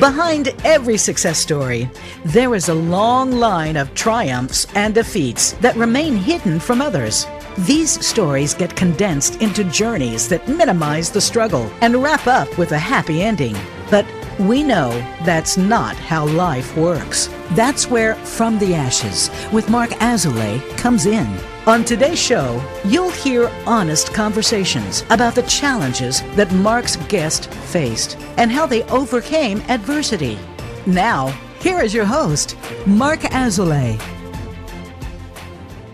Behind every success story, there is a long line of triumphs and defeats that remain hidden from others. These stories get condensed into journeys that minimize the struggle and wrap up with a happy ending. But we know that's not how life works. That's where From the Ashes with Marc Azoulay comes in. On today's show, you'll hear honest conversations about the challenges that Marc's guest faced and how they overcame adversity. Now, here is your host, Marc Azoulay.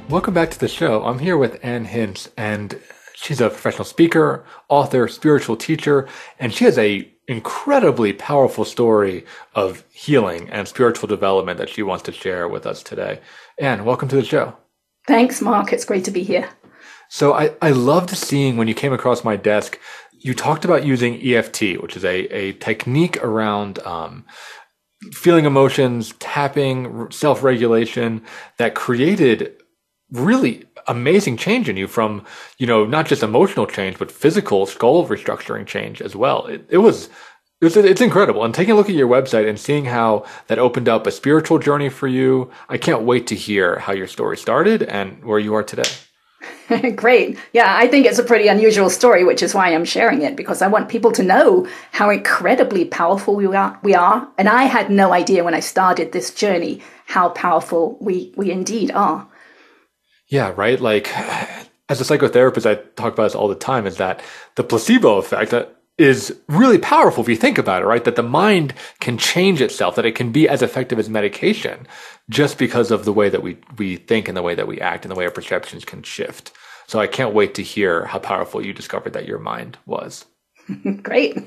Welcome back to the show. I'm here with Ann Hintz, and she's a professional speaker, author, spiritual teacher, and she has a incredibly powerful story of healing and spiritual development that she wants to share with us today. Ann, welcome to the show. Thanks, Marc. It's great to be here. So I, I loved seeing when you came across my desk, you talked about using EFT, which is a, a technique around um, feeling emotions, tapping, self regulation that created really amazing change in you from, you know, not just emotional change, but physical skull restructuring change as well. It, it was it's, it's incredible. And taking a look at your website and seeing how that opened up a spiritual journey for you, I can't wait to hear how your story started and where you are today. Great. Yeah, I think it's a pretty unusual story, which is why I'm sharing it because I want people to know how incredibly powerful we are. We are, and I had no idea when I started this journey how powerful we we indeed are. Yeah, right. Like as a psychotherapist, I talk about this all the time. Is that the placebo effect? Is really powerful if you think about it, right? That the mind can change itself, that it can be as effective as medication just because of the way that we, we think and the way that we act and the way our perceptions can shift. So I can't wait to hear how powerful you discovered that your mind was. Great.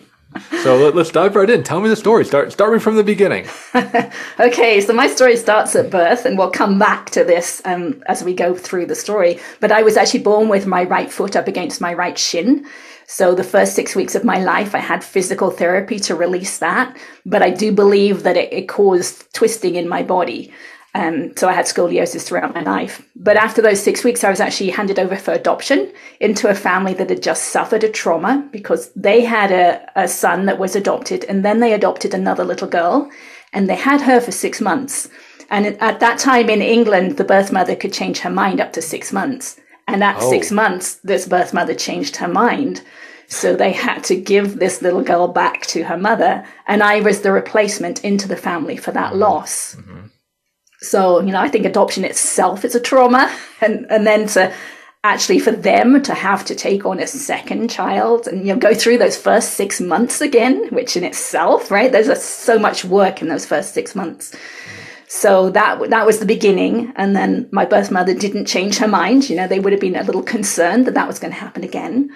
So let, us dive right in. Tell me the story. Start start me from the beginning. okay, so my story starts at birth, and we'll come back to this um, as we go through the story. But I was actually born with my right foot up against my right shin, so the first six weeks of my life, I had physical therapy to release that, but I do believe that it, it caused twisting in my body. Um, so I had scoliosis throughout my life. But after those six weeks, I was actually handed over for adoption into a family that had just suffered a trauma because they had a, a son that was adopted and then they adopted another little girl and they had her for six months. And at that time in England, the birth mother could change her mind up to six months. And at oh. six months, this birth mother changed her mind. So they had to give this little girl back to her mother. And I was the replacement into the family for that mm-hmm. loss. Mm-hmm. So, you know, I think adoption itself is a trauma. And, and then to actually for them to have to take on a second child and, you know, go through those first six months again, which in itself, right? There's a, so much work in those first six months. So that that was the beginning, and then my birth mother didn't change her mind. You know, they would have been a little concerned that that was going to happen again.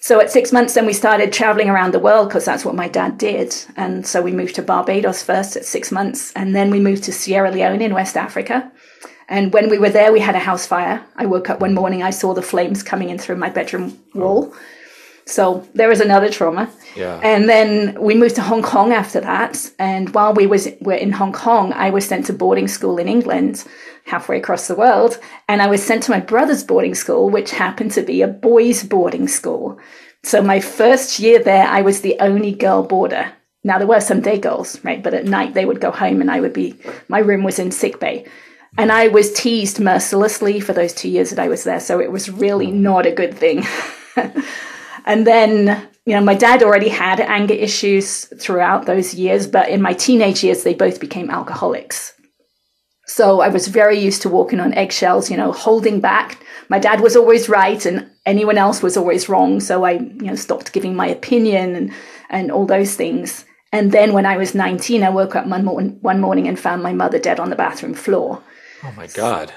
So at six months, then we started traveling around the world because that's what my dad did. And so we moved to Barbados first at six months, and then we moved to Sierra Leone in West Africa. And when we were there, we had a house fire. I woke up one morning, I saw the flames coming in through my bedroom wall. Oh. So there was another trauma. Yeah. And then we moved to Hong Kong after that. And while we was were in Hong Kong, I was sent to boarding school in England, halfway across the world. And I was sent to my brother's boarding school, which happened to be a boys' boarding school. So my first year there, I was the only girl boarder. Now there were some day girls, right? But at night they would go home and I would be, my room was in sick bay. And I was teased mercilessly for those two years that I was there. So it was really mm. not a good thing. And then, you know, my dad already had anger issues throughout those years, but in my teenage years, they both became alcoholics. So I was very used to walking on eggshells, you know, holding back. My dad was always right and anyone else was always wrong. So I, you know, stopped giving my opinion and, and all those things. And then when I was 19, I woke up one, one morning and found my mother dead on the bathroom floor. Oh my God.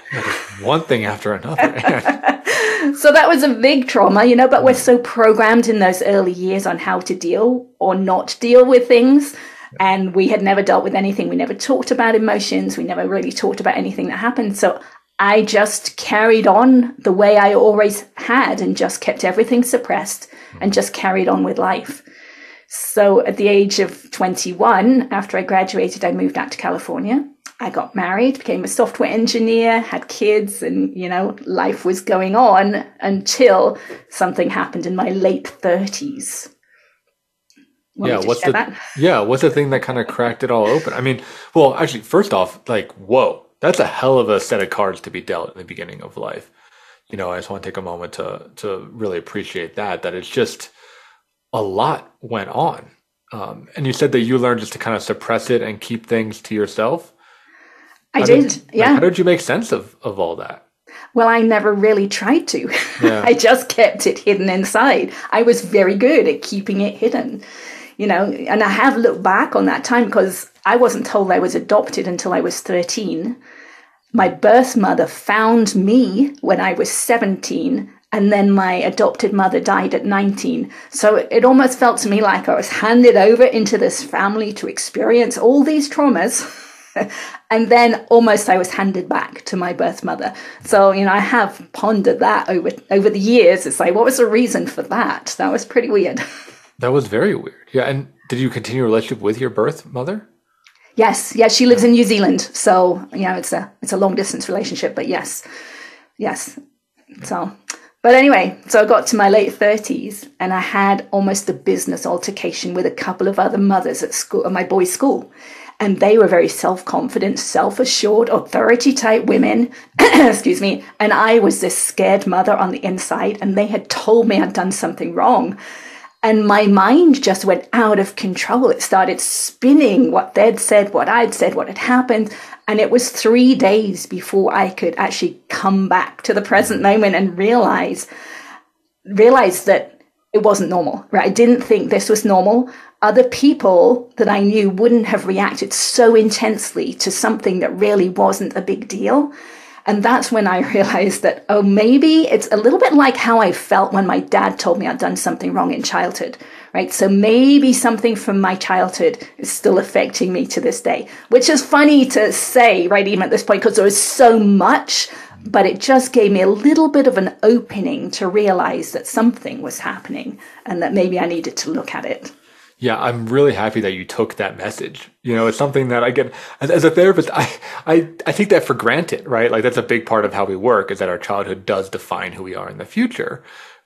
one thing after another. so that was a big trauma, you know, but we're so programmed in those early years on how to deal or not deal with things. And we had never dealt with anything. We never talked about emotions. We never really talked about anything that happened. So I just carried on the way I always had and just kept everything suppressed and just carried on with life. So at the age of 21, after I graduated, I moved out to California I got married, became a software engineer, had kids, and you know, life was going on until something happened in my late 30s. Want yeah, what's the that? yeah, what's the thing that kind of cracked it all open? I mean, well, actually, first off, like, whoa, that's a hell of a set of cards to be dealt in the beginning of life. You know, I just want to take a moment to to really appreciate that. That it's just a lot went on, um, and you said that you learned just to kind of suppress it and keep things to yourself. I did, did yeah. Like, how did you make sense of of all that? Well, I never really tried to. Yeah. I just kept it hidden inside. I was very good at keeping it hidden, you know, and I have looked back on that time because I wasn't told I was adopted until I was 13. My birth mother found me when I was 17, and then my adopted mother died at 19. So it almost felt to me like I was handed over into this family to experience all these traumas. and then almost I was handed back to my birth mother. So, you know, I have pondered that over over the years. It's like, what was the reason for that? That was pretty weird. That was very weird. Yeah, and did you continue a relationship with your birth mother? Yes, yes, she lives in New Zealand, so you know it's a it's a long distance relationship. But yes, yes. So, but anyway, so I got to my late thirties, and I had almost a business altercation with a couple of other mothers at school, at my boys' school, and they were very self confident, self assured, authority type women. Excuse me. And I was this scared mother on the inside, and they had told me I'd done something wrong. And my mind just went out of control. It started spinning what they'd said, what I'd said, what had happened. And it was three days before I could actually come back to the present moment and realize, realize that it wasn't normal, right? I didn't think this was normal other people that I knew wouldn't have reacted so intensely to something that really wasn't a big deal. And that's when I realized that, oh, maybe it's a little bit like how I felt when my dad told me I'd done something wrong in childhood, right? So maybe something from my childhood is still affecting me to this day, which is funny to say, right? Even at this point, because there was so much, but it just gave me a little bit of an opening to realize that something was happening and that maybe I needed to look at it. Yeah, I'm really happy that you took that message. You know, it's something that I get as, as, a therapist. I, I I take that for granted, right? Like that's a big part of how we work is that our childhood does define who we are in the future.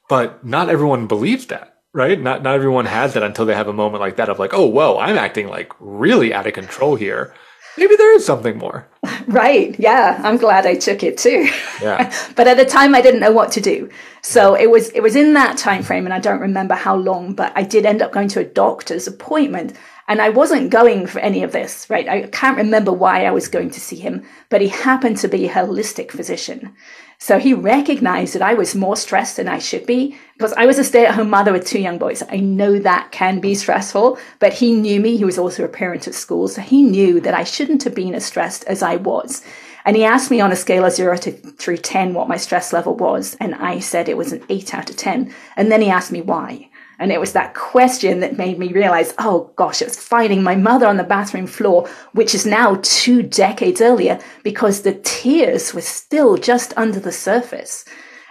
But not everyone believes that, right? Not not everyone has that until they have a moment like that of like, oh, whoa, I'm acting like really out of control here maybe there is something more. Right. Yeah. I'm glad I took it too. Yeah. but at the time I didn't know what to do. So it was it was in that time frame and I don't remember how long, but I did end up going to a doctor's appointment and I wasn't going for any of this, right? I can't remember why I was going to see him, but he happened to be a holistic physician. So he recognized that I was more stressed than I should be because I was a stay at home mother with two young boys. I know that can be stressful, but he knew me. He was also a parent at school. So he knew that I shouldn't have been as stressed as I was. And he asked me on a scale of zero to through 10 what my stress level was. And I said it was an eight out of 10. And then he asked me why. And it was that question that made me realize, oh gosh, it's finding my mother on the bathroom floor, which is now two decades earlier because the tears were still just under the surface.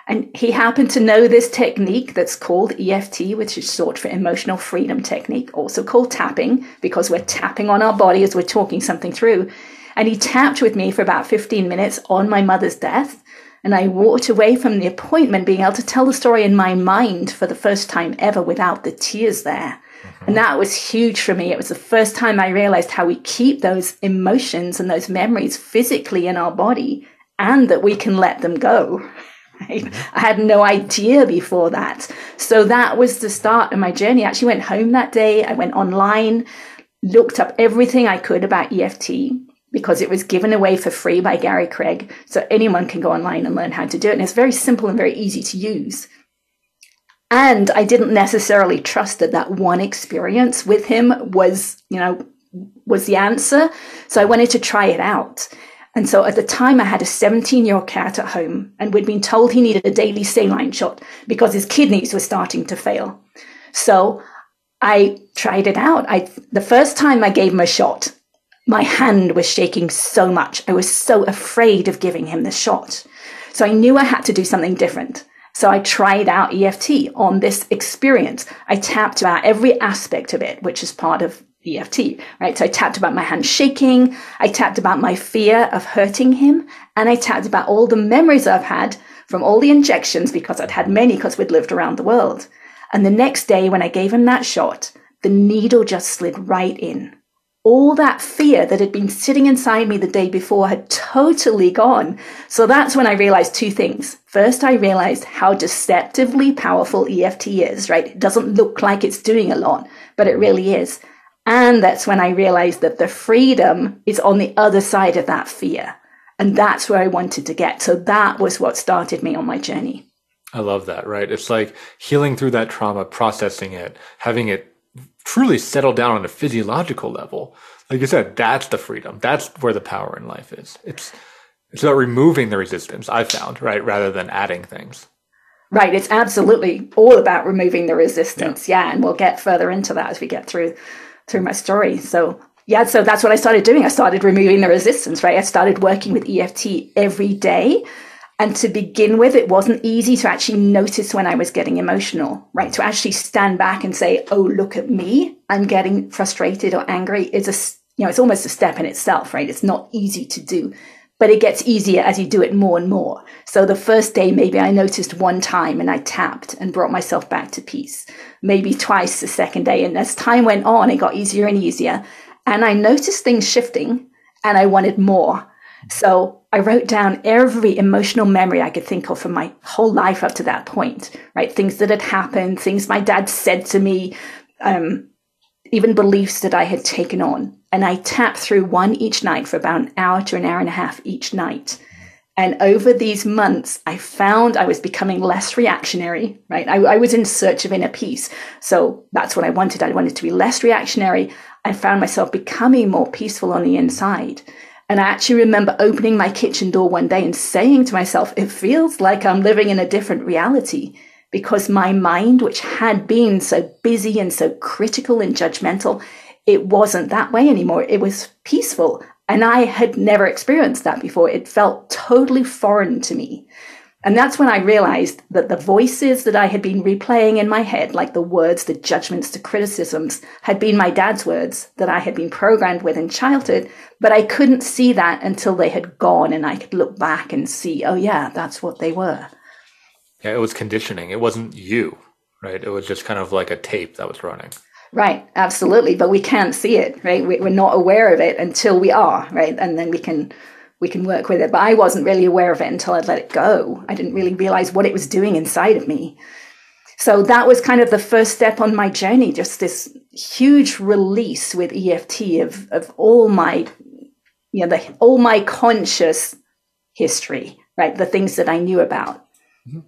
And he happened to know this technique that's called EFT, which is short for emotional freedom technique, also called tapping, because we're tapping on our body as we're talking something through. And he tapped with me for about 15 minutes on my mother's death. And I walked away from the appointment being able to tell the story in my mind for the first time ever without the tears there. Mm-hmm. And that was huge for me. It was the first time I realized how we keep those emotions and those memories physically in our body and that we can let them go. Right? Mm-hmm. I had no idea before that. So that was the start of my journey. I actually went home that day. I went online, looked up everything I could about EFT because it was given away for free by Gary Craig. So anyone can go online and learn how to do it. And it's very simple and very easy to use. And I didn't necessarily trust that that one experience with him was, you know, was the answer. So I wanted to try it out. And so at the time, I had a 17 year old cat at home, and we'd been told he needed a daily saline shot because his kidneys were starting to fail. So I tried it out. I, the first time I gave him a shot, my hand was shaking so much. I was so afraid of giving him the shot. So I knew I had to do something different. So I tried out EFT on this experience. I tapped about every aspect of it, which is part of EFT, right? So I tapped about my hand shaking. I tapped about my fear of hurting him. And I tapped about all the memories I've had from all the injections because I'd had many because we'd lived around the world. And the next day when I gave him that shot, the needle just slid right in. All that fear that had been sitting inside me the day before had totally gone. So that's when I realized two things. First, I realized how deceptively powerful EFT is, right? It doesn't look like it's doing a lot, but it really is. And that's when I realized that the freedom is on the other side of that fear. And that's where I wanted to get. So that was what started me on my journey. I love that, right? It's like healing through that trauma, processing it, having it truly settle down on a physiological level. Like you said, that's the freedom. That's where the power in life is. It's it's about removing the resistance, I've found, right, rather than adding things. Right. It's absolutely all about removing the resistance. Yeah. yeah. And we'll get further into that as we get through through my story. So yeah, so that's what I started doing. I started removing the resistance, right? I started working with EFT every day. And to begin with, it wasn't easy to actually notice when I was getting emotional, right? To actually stand back and say, oh, look at me. I'm getting frustrated or angry is a, you know, it's almost a step in itself, right? It's not easy to do, but it gets easier as you do it more and more. So the first day, maybe I noticed one time and I tapped and brought myself back to peace. Maybe twice the second day. And as time went on, it got easier and easier. And I noticed things shifting and I wanted more. So I wrote down every emotional memory I could think of from my whole life up to that point, right? Things that had happened, things my dad said to me, um, even beliefs that I had taken on. And I tapped through one each night for about an hour to an hour and a half each night. And over these months, I found I was becoming less reactionary, right? I, I, was in search of inner peace. So that's what I wanted. I wanted to be less reactionary. I found myself becoming more peaceful on the inside. And I actually remember opening my kitchen door one day and saying to myself, it feels like I'm living in a different reality because my mind, which had been so busy and so critical and judgmental, it wasn't that way anymore. It was peaceful. And I had never experienced that before. It felt totally foreign to me. And that's when I realized that the voices that I had been replaying in my head, like the words, the judgments, the criticisms, had been my dad's words that I had been programmed with in childhood. But I couldn't see that until they had gone and I could look back and see, oh, yeah, that's what they were. Yeah, it was conditioning. It wasn't you, right? It was just kind of like a tape that was running. Right, absolutely. But we can't see it, right? We're not aware of it until we are, right? And then we can we can work with it. But I wasn't really aware of it until I'd let it go. I didn't really realize what it was doing inside of me. So that was kind of the first step on my journey, just this huge release with EFT of, of all my, you know, the, all my conscious history, right? The things that I knew about. Mm-hmm.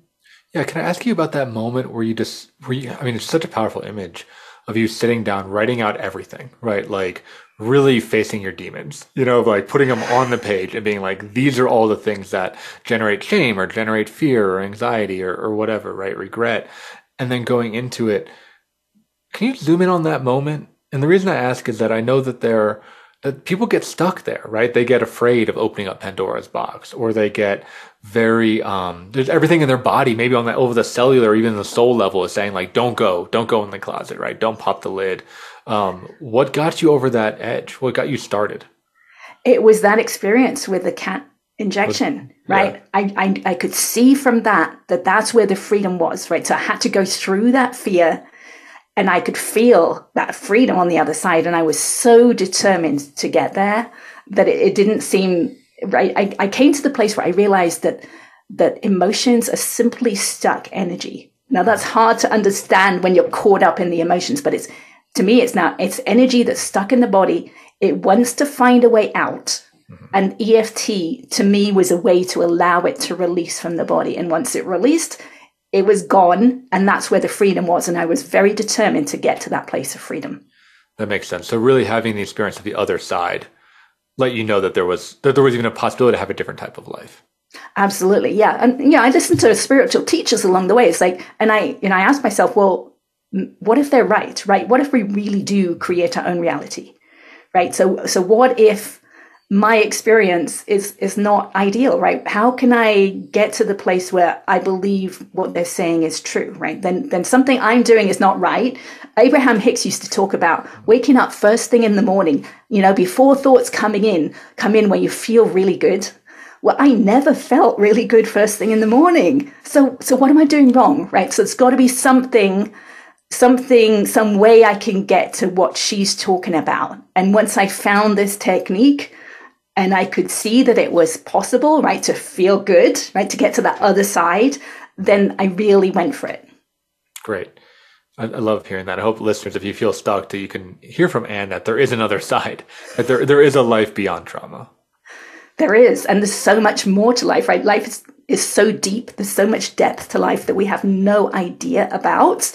Yeah. Can I ask you about that moment where you just, where you, I mean, it's such a powerful image of you sitting down, writing out everything, right? Like really facing your demons, you know, like putting them on the page and being like, these are all the things that generate shame or generate fear or anxiety or, or whatever, right? Regret. And then going into it. Can you zoom in on that moment? And the reason I ask is that I know that there, that people get stuck there, right? They get afraid of opening up Pandora's box or they get very um there's everything in their body maybe on that over the cellular even the soul level is saying like don't go don't go in the closet right don't pop the lid um what got you over that edge? What got you started? It was that experience with the cat injection right yeah. I, I i could see from that that that's where the freedom was right? So i had to go through that fear and i could feel that freedom on the other side and i was so determined to get there that it, it didn't seem right? I, I came to the place where i realized that that emotions are simply stuck energy. Now that's hard to understand when you're caught up in the emotions but it's to me it's now it's energy that's stuck in the body. It wants to find a way out. Mm-hmm. and eft to me was a way to allow it to release from the body. And once it released it was gone. And that's where the freedom was. And i was very determined to get to that place of freedom. That makes sense. So really having the experience of the other side let you know that there was that there was even a possibility to have a different type of life. Absolutely, yeah, and yeah, I listened to spiritual teachers along the way. It's like, and I, you know, I asked myself, well, what if they're right? Right? What if we really do create our own reality? Right? So, so what if my experience is is not ideal, right? How can I get to the place where I believe what they're saying is true, right? Then then something I'm doing is not right. Abraham Hicks used to talk about waking up first thing in the morning, you know, before thoughts coming in, come in when you feel really good. Well, I never felt really good first thing in the morning. So so what am I doing wrong, right? So it's got to be something something, some way I can get to what she's talking about. And once I found this technique and I could see that it was possible, right, to feel good, right, to get to that other side, then I really went for it. Great. I, love hearing that. I hope listeners, if you feel stuck, that you can hear from Ann that there is another side, that there there is a life beyond trauma. There is, and there's so much more to life, right? Life is, is so deep. There's so much depth to life that we have no idea about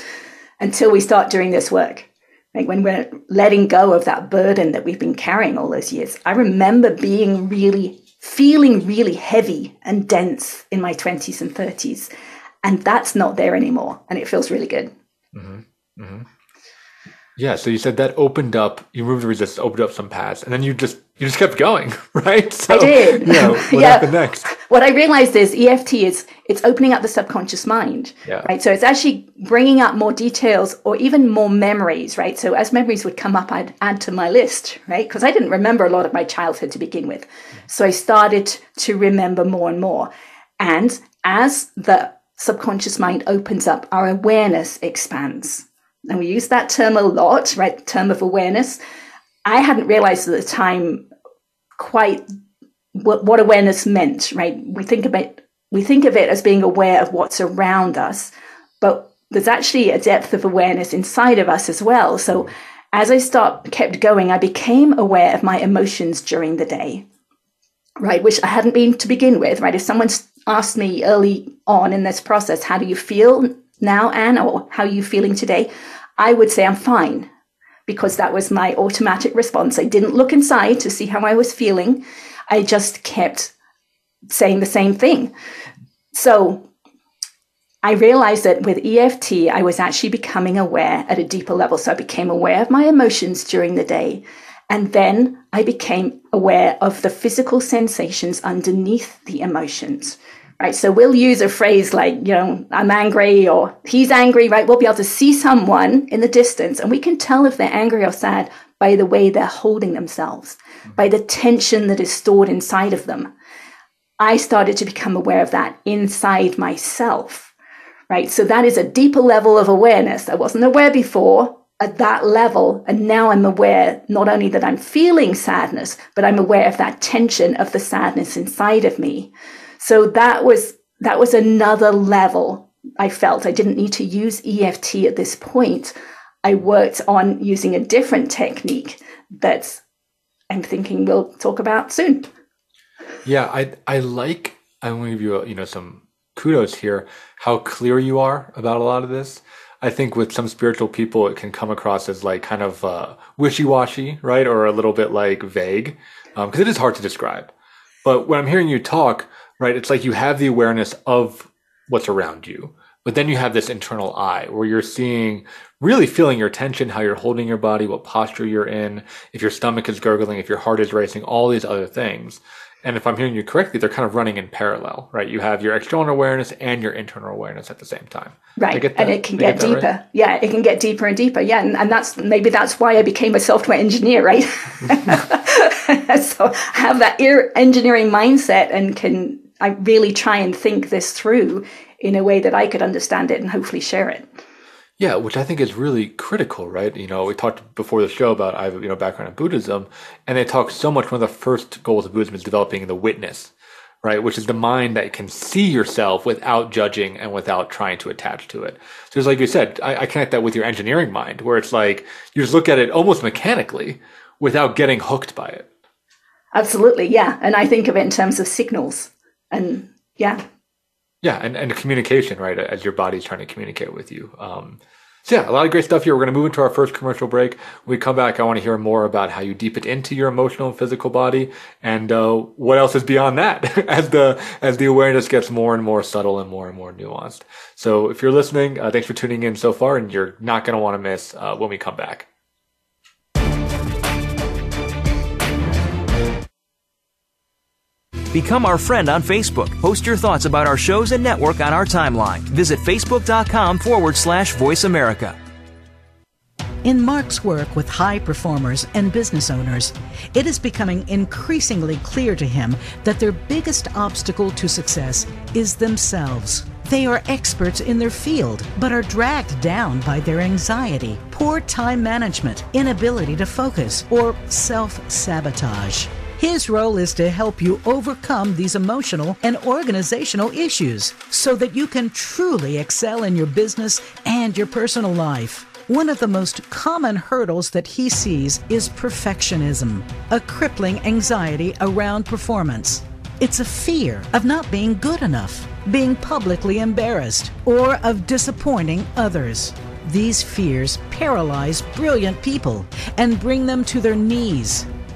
until we start doing this work. Like when we're letting go of that burden that we've been carrying all those years. I remember being really, feeling really heavy and dense in my 20s and 30s. And that's not there anymore. And it feels really good. Mm-hmm. Mm-hmm. Yeah, so you said that opened up, you removed the resistance, opened up some paths, and then you just you just kept going, right? So, I did. You know, what yeah. happened next? What I realized is EFT is it's opening up the subconscious mind, yeah. right? So it's actually bringing up more details or even more memories, right? So as memories would come up, I'd add to my list, right? Because I didn't remember a lot of my childhood to begin with, so I started to remember more and more. And as the subconscious mind opens up, our awareness expands and we use that term a lot, right? Term of awareness. I hadn't realized at the time quite what, what awareness meant, right? We think about we think of it as being aware of what's around us, but there's actually a depth of awareness inside of us as well. So as I start kept going, I became aware of my emotions during the day, right? Which I hadn't been to begin with, right? If someone asked me early on in this process, how do you feel now, Ann, or how are you feeling today? I would say I'm fine because that was my automatic response. I didn't look inside to see how I was feeling. I just kept saying the same thing. So I realized that with EFT, I was actually becoming aware at a deeper level. So I became aware of my emotions during the day. And then I became aware of the physical sensations underneath the emotions right? So we'll use a phrase like, you know, I'm angry or he's angry, right? We'll be able to see someone in the distance and we can tell if they're angry or sad by the way they're holding themselves, by the tension that is stored inside of them. I started to become aware of that inside myself, right? So that is a deeper level of awareness. I wasn't aware before at that level. And now I'm aware not only that I'm feeling sadness, but I'm aware of that tension of the sadness inside of me. So that was that was another level I felt. I didn't need to use EFT at this point. I worked on using a different technique that I'm thinking we'll talk about soon. Yeah, I I like I want to give you a, you know some kudos here how clear you are about a lot of this. I think with some spiritual people, it can come across as like kind of uh, wishy-washy, right, or a little bit like vague, because um, it is hard to describe. But when I'm hearing you talk, right? It's like you have the awareness of what's around you, but then you have this internal eye where you're seeing, really feeling your tension, how you're holding your body, what posture you're in, if your stomach is gurgling, if your heart is racing, all these other things. And if I'm hearing you correctly, they're kind of running in parallel, right? You have your external awareness and your internal awareness at the same time. Right. And it can get, get deeper. Right? Yeah, it can get deeper and deeper. Yeah. And, and that's maybe that's why I became a software engineer, right? Mm-hmm. so I have that engineering mindset and can I really try and think this through in a way that I could understand it and hopefully share it. Yeah, which I think is really critical, right? You know, we talked before the show about I have you know background in Buddhism, and they talk so much. One of the first goals of Buddhism is developing the witness, right? Which is the mind that can see yourself without judging and without trying to attach to it. So it's like you said, I, I connect that with your engineering mind, where it's like you just look at it almost mechanically without getting hooked by it. Absolutely, yeah. And I think of it in terms of signals and yeah. Yeah and, and communication right as your body's trying to communicate with you. Um, so yeah a lot of great stuff here. We're going to move into our first commercial break. When we come back i want to hear more about how you deep it into your emotional and physical body and uh, what else is beyond that as the as the awareness gets more and more subtle and more and more nuanced. So if you're listening uh, thanks for tuning in so far and you're not going to want to miss uh, when we come back Become our friend on Facebook. Post your thoughts about our shows and network on our timeline. Visit facebook.com forward slash voice America. In Marc's work with high performers and business owners, it is becoming increasingly clear to him that their biggest obstacle to success is themselves. They are experts in their field, but are dragged down by their anxiety, poor time management, inability to focus, or self sabotage. His role is to help you overcome these emotional and organizational issues so that you can truly excel in your business and your personal life. One of the most common hurdles that he sees is perfectionism, a crippling anxiety around performance. It's a fear of not being good enough, being publicly embarrassed, or of disappointing others. These fears paralyze brilliant people and bring them to their knees.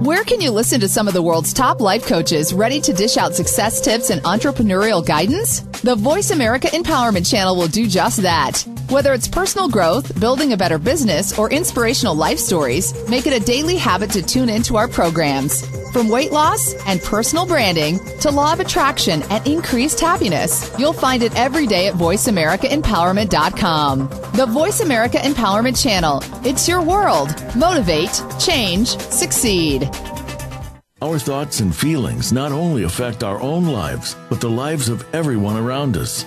Where can you listen to some of the world's top life coaches ready to dish out success tips and entrepreneurial guidance? The Voice America Empowerment Channel will do just that. Whether it's personal growth, building a better business, or inspirational life stories, make it a daily habit to tune into our programs. From weight loss and personal branding to law of attraction and increased happiness, you'll find it every day at VoiceAmericaEmpowerment.com. The Voice America Empowerment Channel. It's your world. Motivate, change, succeed. Our thoughts and feelings not only affect our own lives, but the lives of everyone around us.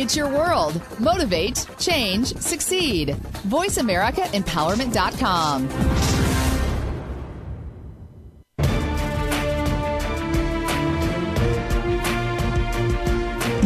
It's your world. Motivate, change, succeed. VoiceAmericaEmpowerment.com.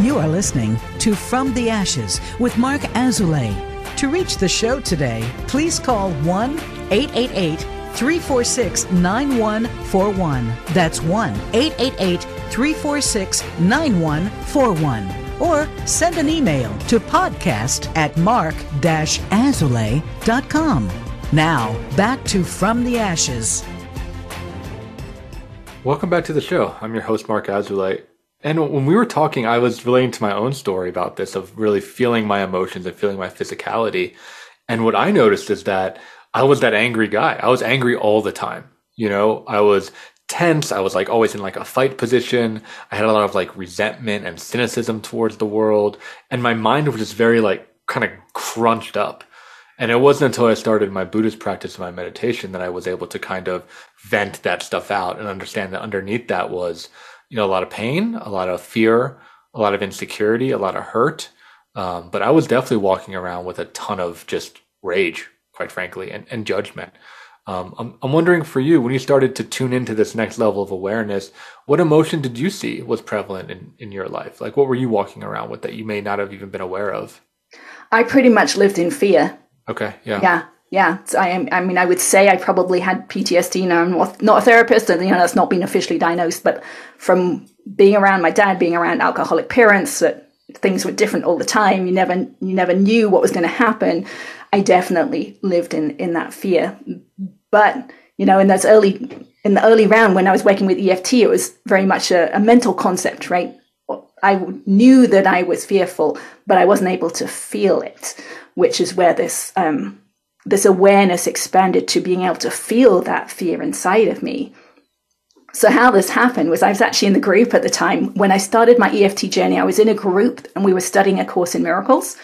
You are listening to From the Ashes with Marc Azoulay. To reach the show today, please call 1 888 346 9141. That's 1 888 346 9141. Or send an email to podcast at marc-azoulay.com. Now, back to From the Ashes. Welcome back to the show. I'm your host, Marc Azoulay. And when we were talking, I was relating to my own story about this of really feeling my emotions and feeling my physicality. And what I noticed is that I was that angry guy. I was angry all the time. You know, I was tense. I was like always in like a fight position. I had a lot of like resentment and cynicism towards the world. And my mind was just very like kind of crunched up. And it wasn't until I started my Buddhist practice and my meditation that I was able to kind of vent that stuff out and understand that underneath that was you know, a lot of pain, a lot of fear, a lot of insecurity, a lot of hurt. Um, but I was definitely walking around with a ton of just rage, quite frankly, and, and judgment. Um, I'm, I'm wondering for you, when you started to tune into this next level of awareness, what emotion did you see was prevalent in, in your life? Like, what were you walking around with that you may not have even been aware of? I pretty much lived in fear. Okay. Yeah. Yeah yeah, I am. I mean, I would say I probably had PTSD. Now I'm not a therapist, and you know that's not been officially diagnosed. But from being around my dad, being around alcoholic parents, that things were different all the time. You never, you never knew what was going to happen. I definitely lived in in that fear. But you know, in those early in the early round when I was working with EFT, it was very much a, a mental concept, right? I knew that I was fearful, but I wasn't able to feel it, which is where this um, this awareness expanded to being able to feel that fear inside of me. So, how this happened was I was actually in the group at the time. When I started my EFT journey, I was in a group and we were studying A Course in Miracles.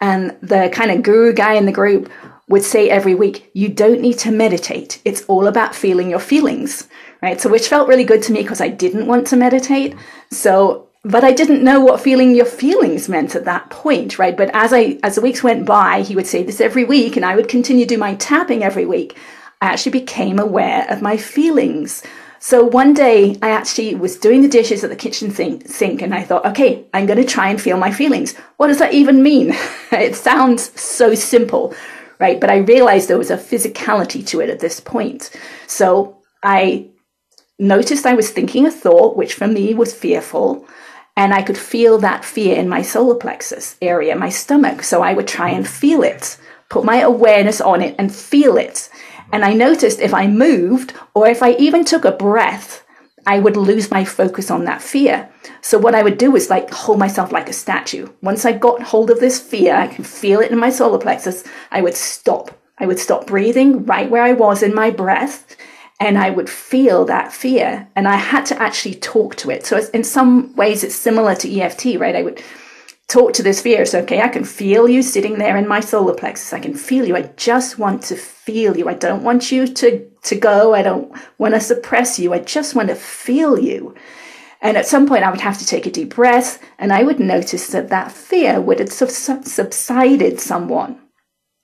And the kind of guru guy in the group would say every week, You don't need to meditate. It's all about feeling your feelings. Right. So, which felt really good to me because I didn't want to meditate. So, but I didn't know what feeling your feelings meant at that point, right? But as I as the weeks went by, he would say this every week, and I would continue to do my tapping every week. I actually became aware of my feelings. So one day I actually was doing the dishes at the kitchen sink, and I thought, okay, I'm going to try and feel my feelings. What does that even mean? it sounds so simple, right? But I realized there was a physicality to it at this point. So I noticed I was thinking a thought, which for me was fearful. And I could feel that fear in my solar plexus area, my stomach. So I would try and feel it, put my awareness on it and feel it. And I noticed if I moved or if I even took a breath, I would lose my focus on that fear. So what I would do is like hold myself like a statue. Once I got hold of this fear, I can feel it in my solar plexus, I would stop. I would stop breathing right where I was in my breath and I would feel that fear and I had to actually talk to it. So in some ways it's similar to EFT, right? I would talk to this fear. So, okay, I can feel you sitting there in my solar plexus. I can feel you. I just want to feel you. I don't want you to, to go. I don't want to suppress you. I just want to feel you. And at some point, I would have to take a deep breath and I would notice that that fear would have subsided somewhat.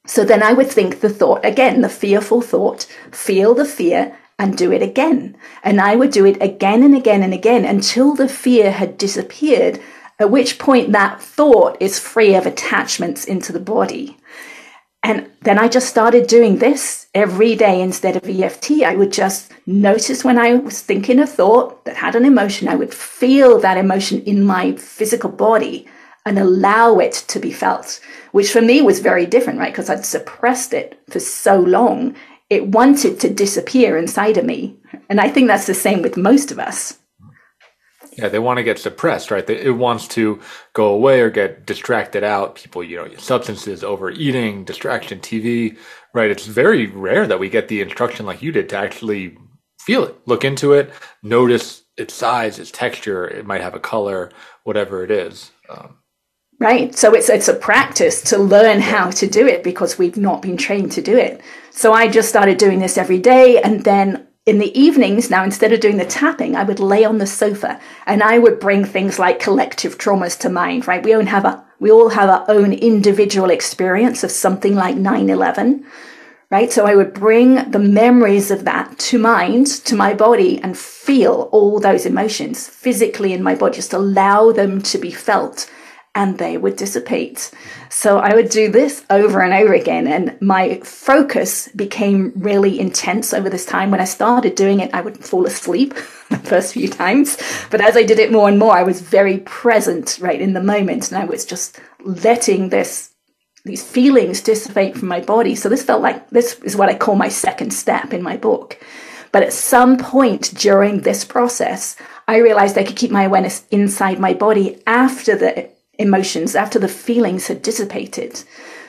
So then I would think the thought again, the fearful thought, feel the fear and do it again. And I would do it again and again and again until the fear had disappeared at which point that thought is free of attachments into the body. And then I just started doing this every day instead of EFT. I would just notice when I was thinking a thought that had an emotion, I would feel that emotion in my physical body and allow it to be felt, which for me was very different, right? Because I'd suppressed it for so long. It wanted to disappear inside of me. And I think that's the same with most of us. Yeah, they want to get suppressed, right? It wants to go away or get distracted out. People, you know, substances, overeating, distraction, TV, right? It's very rare that we get the instruction like you did to actually feel it, look into it, notice its size, its texture. It might have a color, whatever it is. Um, right. So it's it's a practice to learn how to do it because we've not been trained to do it. So I just started doing this every day, and then in the evenings, now instead of doing the tapping, I would lay on the sofa and I would bring things like collective traumas to mind, right? We all have a, we all have our own individual experience of something like 9-11, right? So I would bring the memories of that to mind, to my body and feel all those emotions physically in my body, just allow them to be felt and they would dissipate. So I would do this over and over again, and my focus became really intense over this time. When I started doing it, I would fall asleep the first few times, but as I did it more and more, I was very present right in the moment, and I was just letting this these feelings dissipate from my body. So this felt like this is what I call my second step in my book. But at some point during this process, I realized I could keep my awareness inside my body after the emotions after the feelings had dissipated.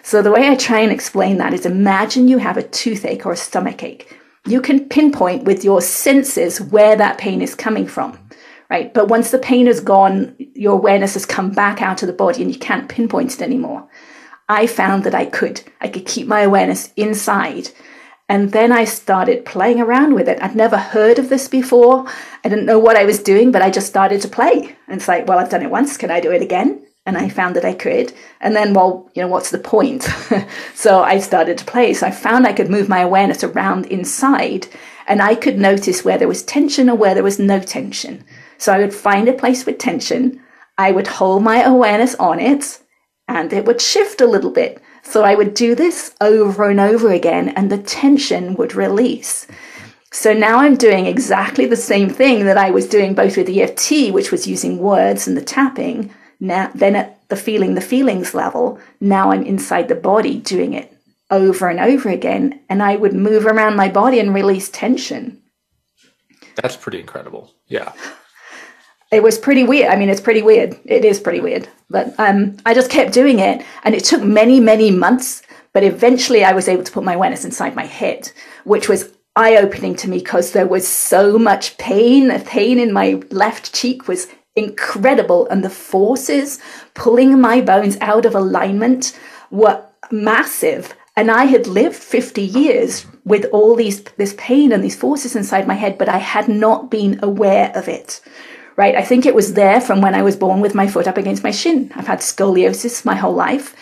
So the way I try and explain that is imagine you have a toothache or a stomach ache. You can pinpoint with your senses where that pain is coming from, right? But once the pain is gone, your awareness has come back out of the body and you can't pinpoint it anymore. I found that I could. I could keep my awareness inside. And then I started playing around with it. I'd never heard of this before. I didn't know what I was doing, but I just started to play. And it's like, well, I've done it once. Can I do it again? And I found that I could. And then, well, you know, what's the point? so I started to play. So I found I could move my awareness around inside and I could notice where there was tension or where there was no tension. So I would find a place with tension. I would hold my awareness on it and it would shift a little bit. So I would do this over and over again and the tension would release. So now I'm doing exactly the same thing that I was doing both with EFT, which was using words and the tapping, now, then at the feeling the feelings level, now I'm inside the body doing it over and over again. And I would move around my body and release tension. That's pretty incredible. Yeah. It was pretty weird. I mean, it's pretty weird. It is pretty weird. But um, I just kept doing it. And it took many, many months. But eventually I was able to put my awareness inside my head, which was eye opening to me because there was so much pain. The pain in my left cheek was incredible. And the forces pulling my bones out of alignment were massive. And I had lived 50 years with all these, this pain and these forces inside my head, but I had not been aware of it. Right. I think it was there from when I was born with my foot up against my shin. I've had scoliosis my whole life.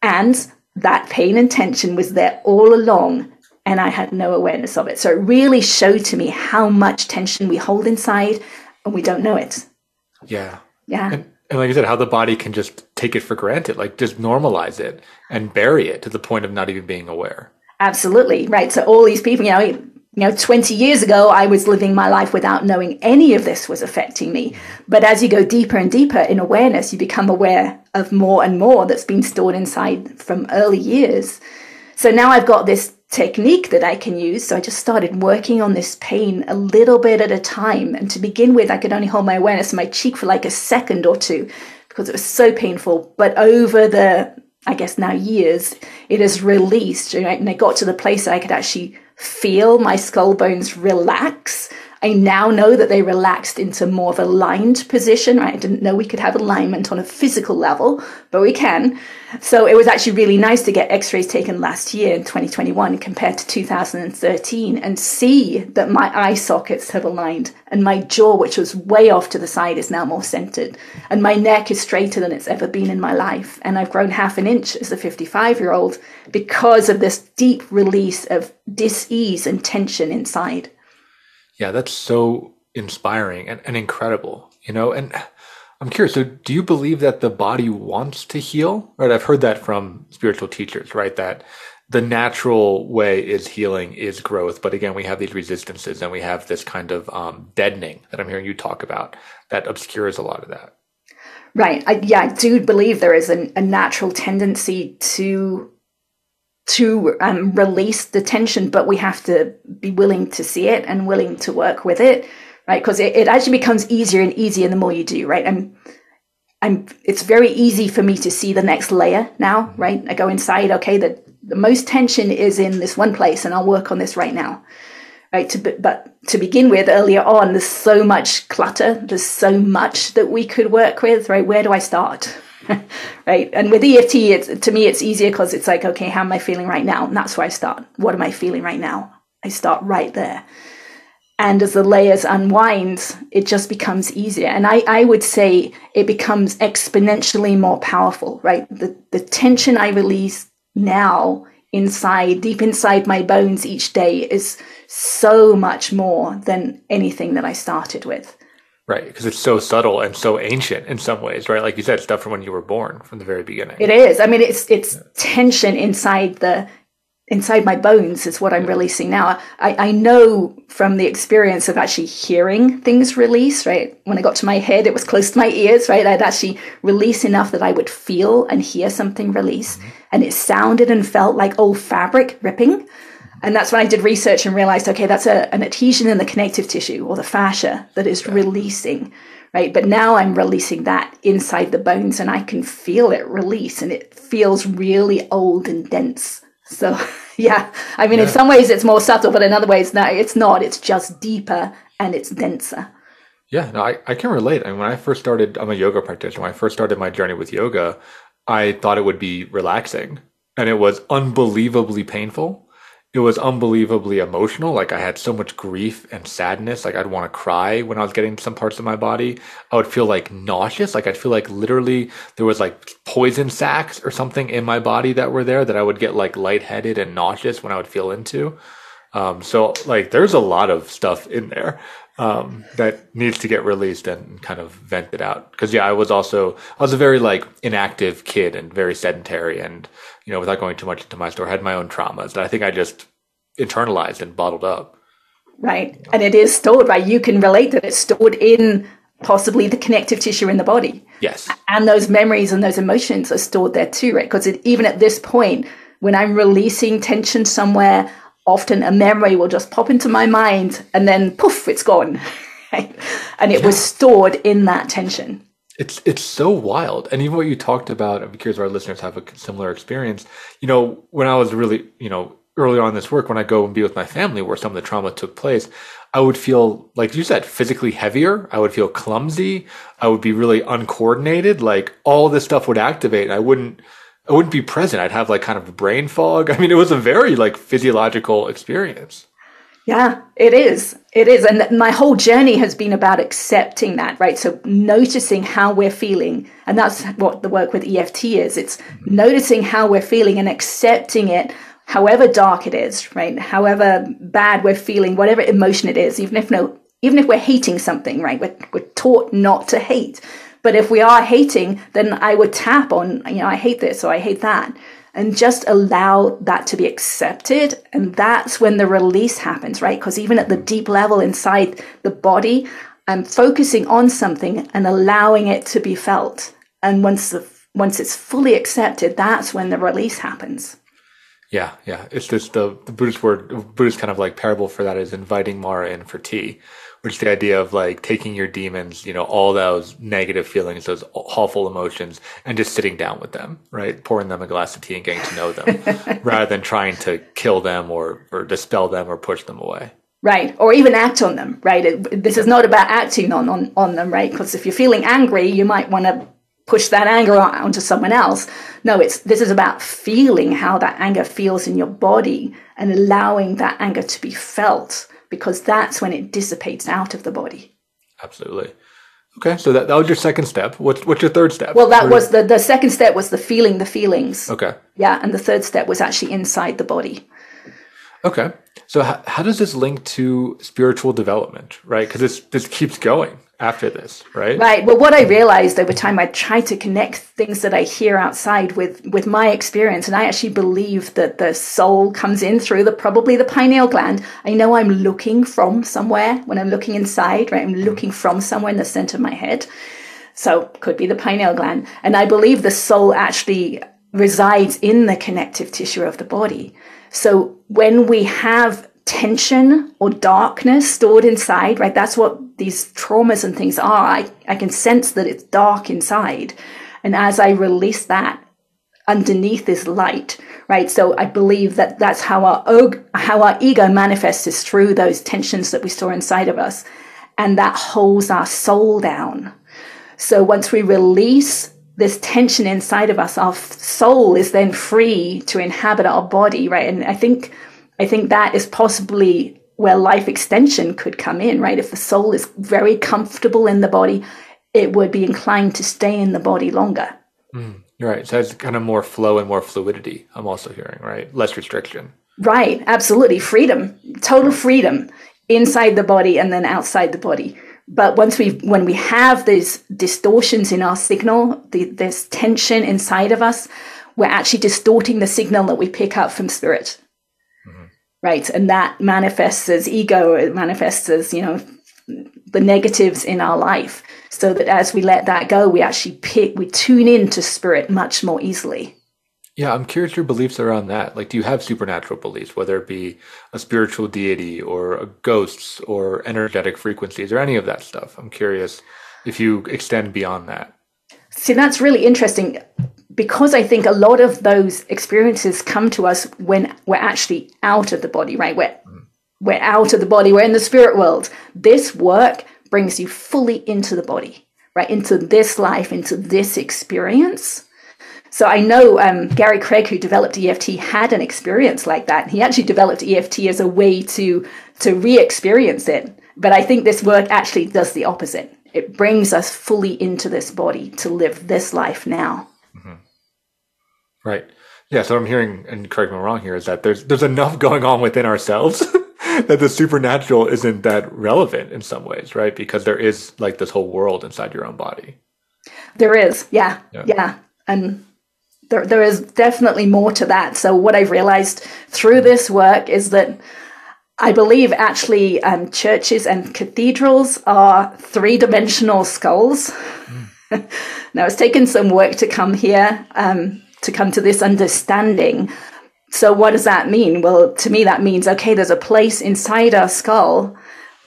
And that pain and tension was there all along. and I had no awareness of it. So it really showed to me how much tension we hold inside and we don't know it. Yeah. Yeah. And, and like you said, how the body can just take it for granted, like just normalize it and bury it to the point of not even being aware. Absolutely. Right. So all these people, you know, you know, 20 years ago, I was living my life without knowing any of this was affecting me. But as you go deeper and deeper in awareness, you become aware of more and more that's been stored inside from early years. So now I've got this technique that I can use. So I just started working on this pain a little bit at a time. And to begin with, I could only hold my awareness in my cheek for like a second or two because it was so painful. But over the, I guess now years, it has released. Right? And I got to the place that I could actually feel my skull bones relax I now know that they relaxed into more of a lined position. Right? I didn't know we could have alignment on a physical level, but we can. So it was actually really nice to get x-rays taken last year in 2021 compared to 2013 and see that my eye sockets have aligned and my jaw, which was way off to the side, is now more centered. And my neck is straighter than it's ever been in my life. And I've grown half an inch as a 55 year old because of this deep release of dis-ease and tension inside. Yeah, that's so inspiring and, and incredible, you know, and I'm curious. So, do you believe that the body wants to heal? Right. I've heard that from spiritual teachers, right? That the natural way is healing is growth. But again, we have these resistances and we have this kind of um, deadening that I'm hearing you talk about that obscures a lot of that. Right. I, yeah, I do believe there is a, a natural tendency to to um, release the tension, but we have to be willing to see it and willing to work with it, right? Because it, it actually becomes easier and easier the more you do, right? I'm, I'm, it's very easy for me to see the next layer now, right? I go inside, okay, the, the most tension is in this one place and I'll work on this right now, right? To, but to begin with, earlier on, there's so much clutter, there's so much that we could work with, right? Where do I start? right? And with EFT, it's, to me, it's easier because it's like, okay, how am I feeling right now? And that's where I start. What am I feeling right now? I start right there. And as the layers unwind, it just becomes easier. And I, I would say it becomes exponentially more powerful, right? The, the tension I release now inside, deep inside my bones each day is so much more than anything that I started with. Right, because it's so subtle and so ancient in some ways, right? Like you said, stuff from when you were born, from the very beginning. It is. I mean, it's it's yeah. tension inside the inside my bones is what I'm yeah. releasing now. I, I know from the experience of actually hearing things release, right? When I got to my head, it was close to my ears, right? I'd actually release enough that I would feel and hear something release. Mm-hmm. And it sounded and felt like old fabric ripping. And that's when I did research and realized, okay, that's a, an adhesion in the connective tissue or the fascia that is yeah. releasing, right? But now I'm releasing that inside the bones and I can feel it release and it feels really old and dense. So, yeah, I mean, yeah. in some ways it's more subtle, but in other ways, no, it's not. It's just deeper and it's denser. Yeah, no, I, I can relate. I mean, when I first started, I'm a yoga practitioner. When I first started my journey with yoga, I thought it would be relaxing and it was unbelievably painful it was unbelievably emotional. Like I had so much grief and sadness. Like I'd want to cry when I was getting some parts of my body. I would feel like nauseous. Like I'd feel like literally there was like poison sacs or something in my body that were there that I would get like lightheaded and nauseous when I would feel into. Um, so like there's a lot of stuff in there um, that needs to get released and kind of vented out. Cause yeah, I was also, I was a very like inactive kid and very sedentary and you know, without going too much into my story, I had my own traumas that I think I just internalized and bottled up. Right. And it is stored, right? You can relate that it's stored in possibly the connective tissue in the body. Yes. And those memories and those emotions are stored there too, right? Because even at this point, when I'm releasing tension somewhere, often a memory will just pop into my mind and then poof, it's gone. And it yeah. was stored in that tension. It's it's so wild, and even what you talked about. I'm curious if our listeners have a similar experience. You know, when I was really, you know, earlier on this work, when I go and be with my family, where some of the trauma took place, I would feel, like you said, physically heavier. I would feel clumsy. I would be really uncoordinated. Like all this stuff would activate, I wouldn't. I wouldn't be present. I'd have like kind of a brain fog. I mean, it was a very like physiological experience. Yeah, it is. It is. And my whole journey has been about accepting that, right? So noticing how we're feeling. And that's what the work with EFT is. It's noticing how we're feeling and accepting it however dark it is, right? However bad we're feeling, whatever emotion it is, even if no, even if we're hating something, right? We're, we're taught not to hate. But if we are hating, then I would tap on, you know, I hate this or I hate that and just allow that to be accepted. And that's when the release happens, right? Because even at the deep level inside the body, I'm focusing on something and allowing it to be felt. And once the once it's fully accepted, that's when the release happens. Yeah, yeah. It's just the, the Buddhist word, Buddhist kind of like parable for that is inviting Mara in for tea, which is the idea of like taking your demons, you know, all those negative feelings, those awful emotions, and just sitting down with them, right? Pouring them a glass of tea and getting to know them rather than trying to kill them or, or dispel them or push them away. Right. Or even act on them, right? It, this is not about acting on, on, on them, right? Because if you're feeling angry, you might want to push that anger onto someone else. No, it's this is about feeling how that anger feels in your body and allowing that anger to be felt because that's when it dissipates out of the body. Absolutely. Okay, so that, that was your second step. What's what's your third step? Well, that was the the second step was the feeling the feelings. Okay. Yeah, and the third step was actually inside the body. Okay. So how, how does this link to spiritual development, right? Because this this keeps going after this, right? Right. Well, what I realized over time, I try to connect things that I hear outside with with my experience, and I actually believe that the soul comes in through the probably the pineal gland. I know I'm looking from somewhere when I'm looking inside, right? I'm mm-hmm. looking from somewhere in the center of my head. So could be the pineal gland, and I believe the soul actually resides in the connective tissue of the body. So when we have tension or darkness stored inside, right? That's what these traumas and things are. I, I can sense that it's dark inside. And as I release that, underneath is light, right? So I believe that that's how our, how our ego manifests is through those tensions that we store inside of us. And that holds our soul down. So once we release this tension inside of us, our soul is then free to inhabit our body, right? And I think, I think that is possibly where life extension could come in, right? If the soul is very comfortable in the body, it would be inclined to stay in the body longer. Mm, right. So it's kind of more flow and more fluidity, I'm also hearing, right? Less restriction. Right. Absolutely. Freedom, total freedom inside the body and then outside the body but once we when we have these distortions in our signal the, this tension inside of us we're actually distorting the signal that we pick up from spirit mm-hmm. right and that manifests as ego it manifests as you know the negatives in our life so that as we let that go we actually pick we tune into spirit much more easily yeah, I'm curious your beliefs around that. Like, do you have supernatural beliefs, whether it be a spiritual deity or ghosts or energetic frequencies or any of that stuff? I'm curious if you extend beyond that. See, that's really interesting because I think a lot of those experiences come to us when we're actually out of the body, right? We're, mm. we're out of the body, we're in the spirit world. This work brings you fully into the body, right? Into this life, into this experience so I know um, Gary Craig, who developed EFT, had an experience like that. He actually developed EFT as a way to to re-experience it. But I think this work actually does the opposite. It brings us fully into this body to live this life now. Mm-hmm. Right. Yeah. So I'm hearing, and correct me if I'm wrong here, is that there's there's enough going on within ourselves that the supernatural isn't that relevant in some ways, right? Because there is like this whole world inside your own body. There is, yeah, yeah, yeah. and there, there is definitely more to that. So what I've realized through this work is that I believe actually um, churches and cathedrals are three dimensional skulls. Mm. now it's taken some work to come here, um, to come to this understanding. So what does that mean? Well, to me, that means, okay, there's a place inside our skull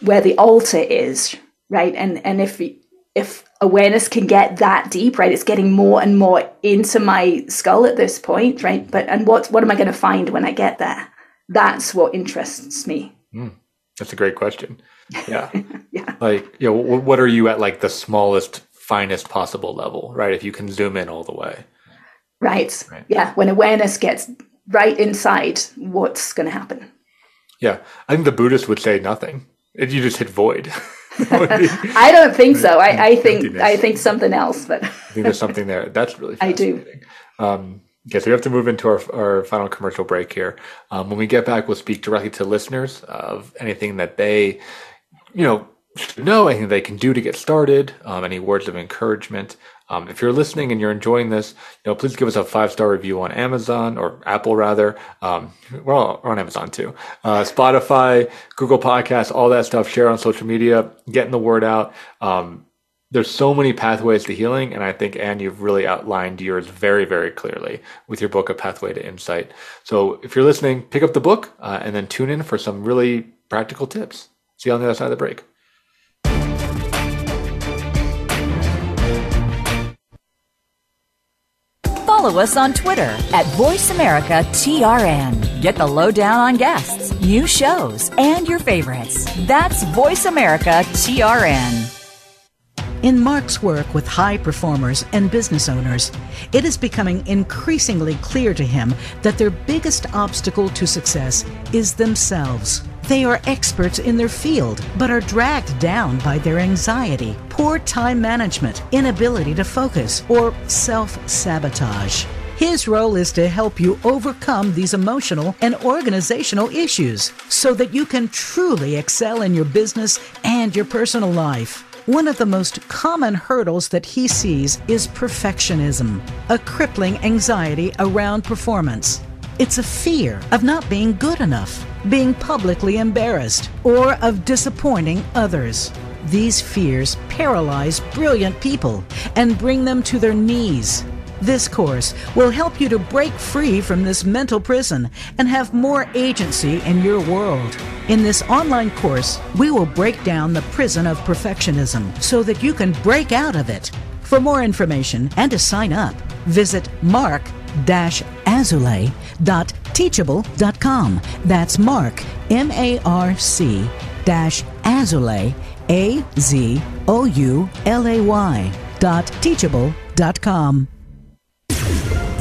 where the altar is, right? And, and if, we if awareness can get that deep, right? It's getting more and more into my skull at this point, right? But and what what am I going to find when I get there? That's what interests me. Mm, that's a great question. Yeah, yeah. Like, you know, what are you at like the smallest, finest possible level, right? If you can zoom in all the way. Right. right. Yeah. When awareness gets right inside, what's going to happen? Yeah, I think the Buddhist would say nothing. You just hit void. I don't think so. I, I think I think something else, but I think there's something there. That's really I do. Um, Okay, so we have to move into our, our final commercial break here. Um, when we get back, we'll speak directly to listeners of anything that they, you know, should know, anything they can do to get started, um, any words of encouragement. Um, if you're listening and you're enjoying this, you know, please give us a five star review on Amazon or Apple rather. Um, we're, all, we're on Amazon too. Uh, Spotify, Google Podcasts, all that stuff. Share on social media, getting the word out. Um, there's so many pathways to healing, and I think Ann, you've really outlined yours very, very clearly with your book, A Pathway to Insight. So if you're listening, pick up the book uh, and then tune in for some really practical tips. See you on the other side of the break. Follow us on Twitter at VoiceAmericaTRN. Get the lowdown on guests, new shows, and your favorites. That's VoiceAmericaTRN. In Marc's work with high performers and business owners, it is becoming increasingly clear to him that their biggest obstacle to success is themselves. They are experts in their field, but are dragged down by their anxiety, poor time management, inability to focus, or self sabotage. His role is to help you overcome these emotional and organizational issues so that you can truly excel in your business and your personal life. One of the most common hurdles that he sees is perfectionism, a crippling anxiety around performance. It's a fear of not being good enough, being publicly embarrassed, or of disappointing others. These fears paralyze brilliant people and bring them to their knees. This course will help you to break free from this mental prison and have more agency in your world. In this online course, we will break down the prison of perfectionism so that you can break out of it. For more information and to sign up, visit marc-azoulay.teachable.com. That's Marc, M-A-R-C dash Azoulay, A-Z-O-U-L-A-Y dot teachable.com.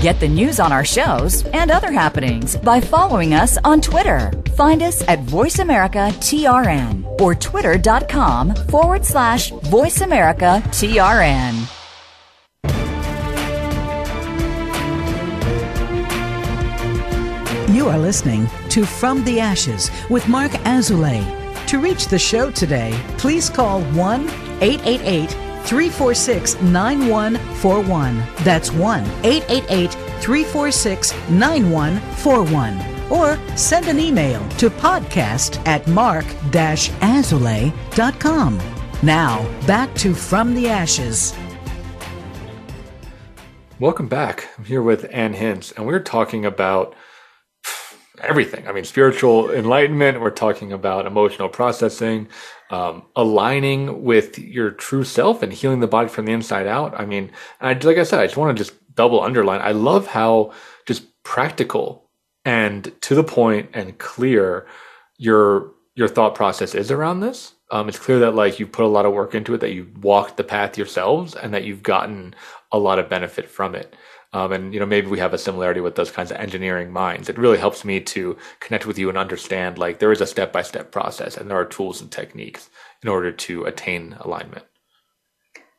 Get the news on our shows and other happenings by following us on Twitter. Find us at VoiceAmericaTRN or twitter.com forward slash VoiceAmericaTRN. You are listening to From the Ashes with Marc Azoulay. To reach the show today, please call 1 888 346 9141. That's 1 888 346 9141. Or send an email to podcast at mark azulay.com. Now, back to From the Ashes. Welcome back. I'm here with Ann Hince, and we're talking about everything. I mean, spiritual enlightenment. We're talking about emotional processing, um, aligning with your true self, and healing the body from the inside out. I mean, I, like I said, I just want to just double underline. I love how just practical and to the point and clear your your thought process is around this. Um, it's clear that like you've put a lot of work into it, that you've walked the path yourselves, and that you've gotten a lot of benefit from it. Um, and you know maybe we have a similarity with those kinds of engineering minds. It really helps me to connect with you and understand like there is a step by step process, and there are tools and techniques in order to attain alignment.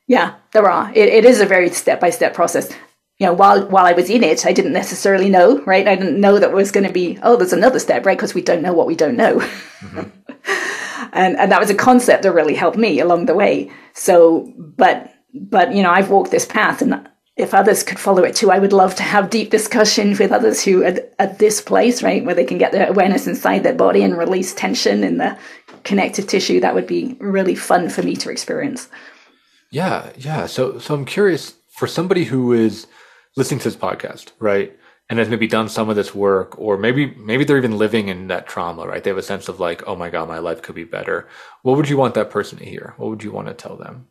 Yeah, there are. it, it is a very step by step process. You know, while while I was in it, I didn't necessarily know, right? I didn't know that was going to be, oh, there's another step, right? Because we don't know what we don't know. Mm-hmm. and and that was a concept that really helped me along the way. So, but but you know, I've walked this path, and if others could follow it too, I would love to have deep discussions with others who are at this place, right, where they can get their awareness inside their body and release tension in the connective tissue. That would be really fun for me to experience. Yeah, yeah. So, so I'm curious for somebody who is listening to this podcast, right, and has maybe done some of this work, or maybe maybe they're even living in that trauma, right? They have a sense of like, oh my god, my life could be better. What would you want that person to hear? What would you want to tell them?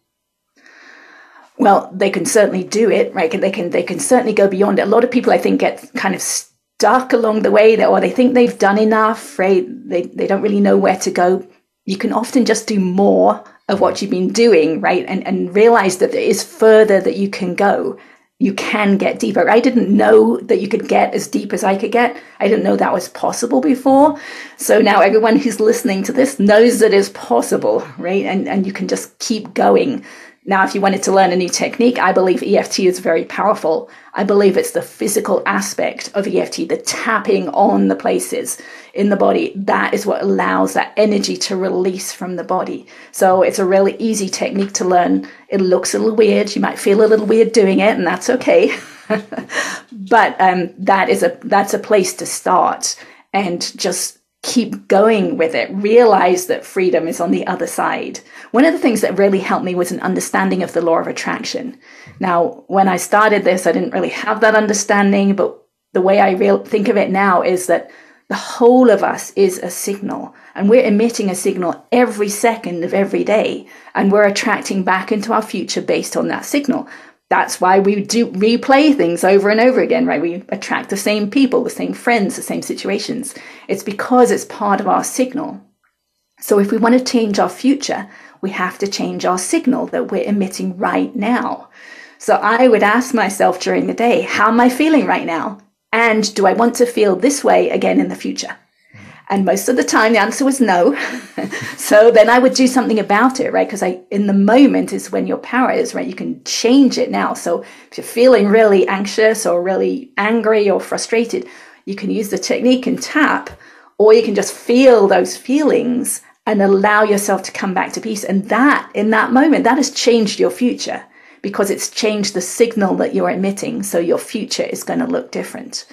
Well, they can certainly do it, right? They can they can certainly go beyond it. A lot of people, I think, get kind of stuck along the way, or oh, they think they've done enough, right? They they don't really know where to go. You can often just do more of what you've been doing, right? And and realize that there is further that you can go. You can get deeper. I didn't know that you could get as deep as I could get. I didn't know that was possible before. So now everyone who's listening to this knows that it's possible, right? And and you can just keep going now, if you wanted to learn a new technique, I believe EFT is very powerful. I believe it's the physical aspect of EFT, the tapping on the places in the body. That is what allows that energy to release from the body. So it's a really easy technique to learn. It looks a little weird. You might feel a little weird doing it, and that's okay. but um, that is a that's a place to start and just keep going with it, realize that freedom is on the other side. One of the things that really helped me was an understanding of the law of attraction. Now, when I started this, I didn't really have that understanding, but the way I real, think of it now is that the whole of us is a signal and we're emitting a signal every second of every day and we're attracting back into our future based on that signal that's why we do replay things over and over again, right? We attract the same people, the same friends, the same situations. It's because it's part of our signal. So if we want to change our future, we have to change our signal that we're emitting right now. So I would ask myself during the day, how am I feeling right now? And do I want to feel this way again in the future? And most of the time, the answer was no. so then I would do something about it, right? Because I, in the moment is when your power is, right? You can change it now. So if you're feeling really anxious or really angry or frustrated, you can use the technique and tap, or you can just feel those feelings and allow yourself to come back to peace. And that, in that moment, that has changed your future because it's changed the signal that you're emitting. So your future is going to look different.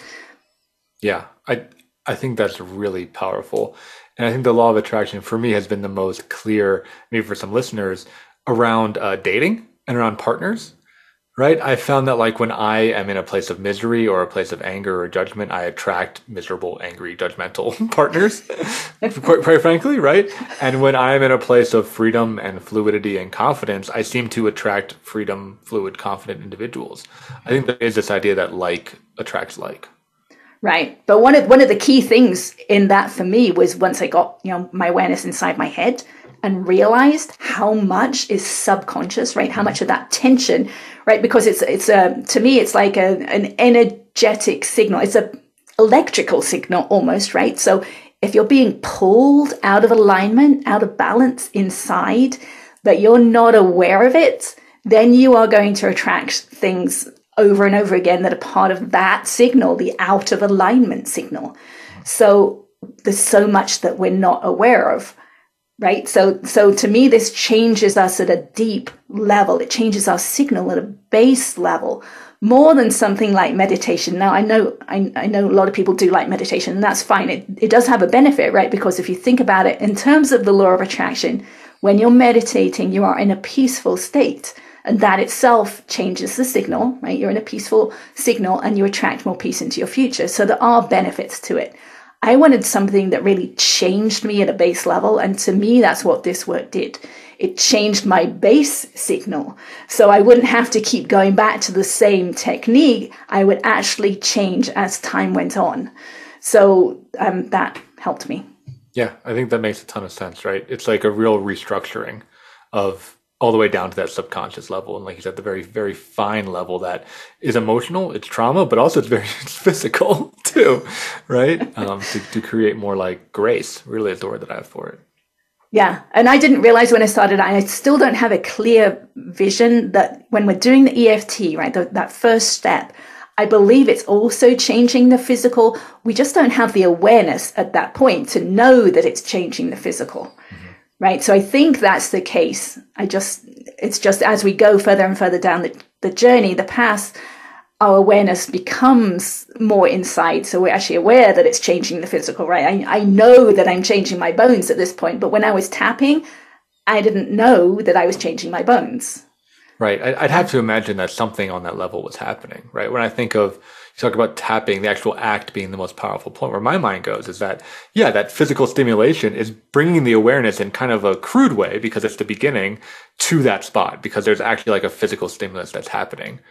Yeah. I, I think that's really powerful. And I think the law of attraction for me has been the most clear, maybe for some listeners, around uh, dating and around partners, right? I found that like when I am in a place of misery or a place of anger or judgment, I attract miserable, angry, judgmental partners, quite, quite frankly, right? And when I'm in a place of freedom and fluidity and confidence, I seem to attract freedom, fluid, confident individuals. I think there is this idea that like attracts like. Right. But one of one of the key things in that for me was once I got, you know, my awareness inside my head and realized how much is subconscious, right? How much of that tension, right? Because it's it's a to me it's like a an energetic signal. It's a electrical signal almost, right? So if you're being pulled out of alignment, out of balance inside, but you're not aware of it, then you are going to attract things over and over again that are part of that signal, the out of alignment signal. So there's so much that we're not aware of, right? So, so to me, this changes us at a deep level. It changes our signal at a base level more than something like meditation. Now, I know, I, I know a lot of people do like meditation and that's fine. It, it does have a benefit, right? Because if you think about it in terms of the law of attraction, when you're meditating, you are in a peaceful state and that itself changes the signal, right? You're in a peaceful signal and you attract more peace into your future. So there are benefits to it. I wanted something that really changed me at a base level. And to me, that's what this work did. It changed my base signal. So I wouldn't have to keep going back to the same technique. I would actually change as time went on. So um, that helped me. Yeah, I think that makes a ton of sense, right? It's like a real restructuring of all the way down to that subconscious level. And like you said, the very, very fine level that is emotional, it's trauma, but also it's very physical too, right? Um, to, to create more like grace, really is the word that I have for it. Yeah. And I didn't realize when I started, I still don't have a clear vision that when we're doing the EFT, right, the, that first step, I believe it's also changing the physical. We just don't have the awareness at that point to know that it's changing the physical. Mm-hmm right? So I think that's the case. I just, it's just as we go further and further down the, the journey, the path, our awareness becomes more inside. So we're actually aware that it's changing the physical, right? I, I know that I'm changing my bones at this point, but when I was tapping, I didn't know that I was changing my bones. Right. I'd have to imagine that something on that level was happening, right? When I think of, you talk about tapping, the actual act being the most powerful point, where my mind goes is that, yeah, that physical stimulation is bringing the awareness in kind of a crude way because it's the beginning to that spot because there's actually like a physical stimulus that's happening.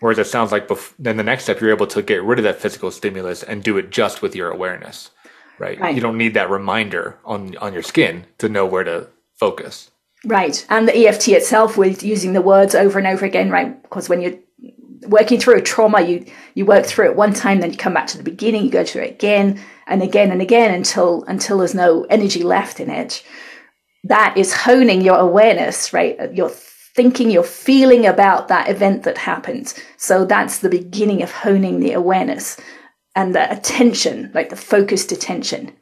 Whereas it sounds like bef- then the next step, you're able to get rid of that physical stimulus and do it just with your awareness, right? Right. You don't need that reminder on, on your skin to know where to focus. Right. And the EFT itself with using the words over and over again, right? Because when you're working through a trauma, you, you work through it one time, then you come back to the beginning, you go through it again and again and again until, until there's no energy left in it. That is honing your awareness, right? Your thinking, your feeling about that event that happened. So that's the beginning of honing the awareness and the attention, like the focused attention.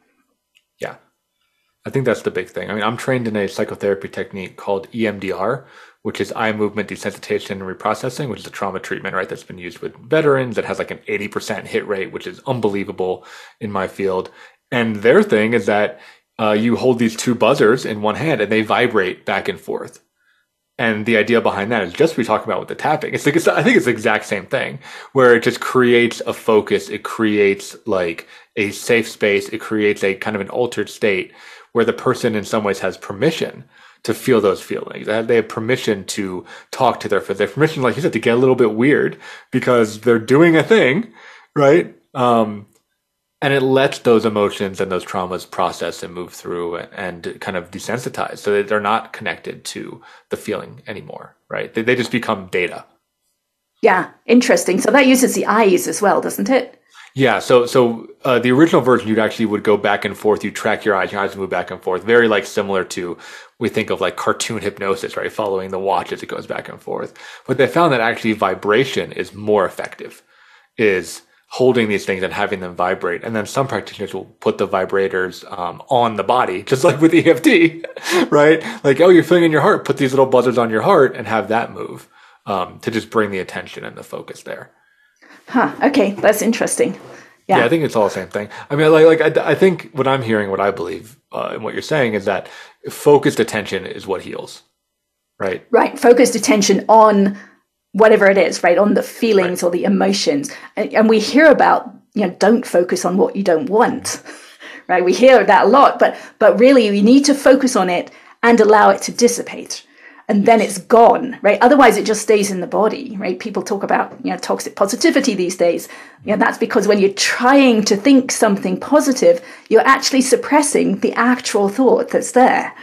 I think that's the big thing. I mean, I'm trained in a psychotherapy technique called EMDR, which is eye movement desensitization and reprocessing, which is a trauma treatment, right? That's been used with veterans that has like an 80% hit rate, which is unbelievable in my field. And their thing is that uh, you hold these two buzzers in one hand and they vibrate back and forth. And the idea behind that is just we talk about with the tapping. It's like, it's, I think it's the exact same thing where it just creates a focus. It creates like a safe space. It creates a kind of an altered state where the person in some ways has permission to feel those feelings. They have permission to talk to their friends. They have permission, like you said, to get a little bit weird because they're doing a thing, right? Um, and it lets those emotions and those traumas process and move through and kind of desensitize so that they're not connected to the feeling anymore, right? They, they just become data. Yeah, interesting. So that uses the eyes as well, doesn't it? Yeah, so so uh, the original version, you'd actually would go back and forth. You track your eyes, your eyes move back and forth, very like similar to we think of like cartoon hypnosis, right? Following the watch as it goes back and forth. But they found that actually vibration is more effective. Is holding these things and having them vibrate. And then some practitioners will put the vibrators um, on the body, just like with EFT, right? Like, oh, you're feeling in your heart, put these little buzzers on your heart and have that move um, to just bring the attention and the focus there. Huh. Okay, that's interesting. Yeah. yeah, I think it's all the same thing. I mean, like, like I, I think what I'm hearing, what I believe, uh, and what you're saying is that focused attention is what heals, right? Right. Focused attention on whatever it is, right? On the feelings right. or the emotions, and, and we hear about, you know, don't focus on what you don't want, right? We hear that a lot, but but really, we need to focus on it and allow it to dissipate and then it's gone, right? Otherwise, it just stays in the body, right? People talk about, you know, toxic positivity these days. You know, mm. that's because when you're trying to think something positive, you're actually suppressing the actual thought that's there.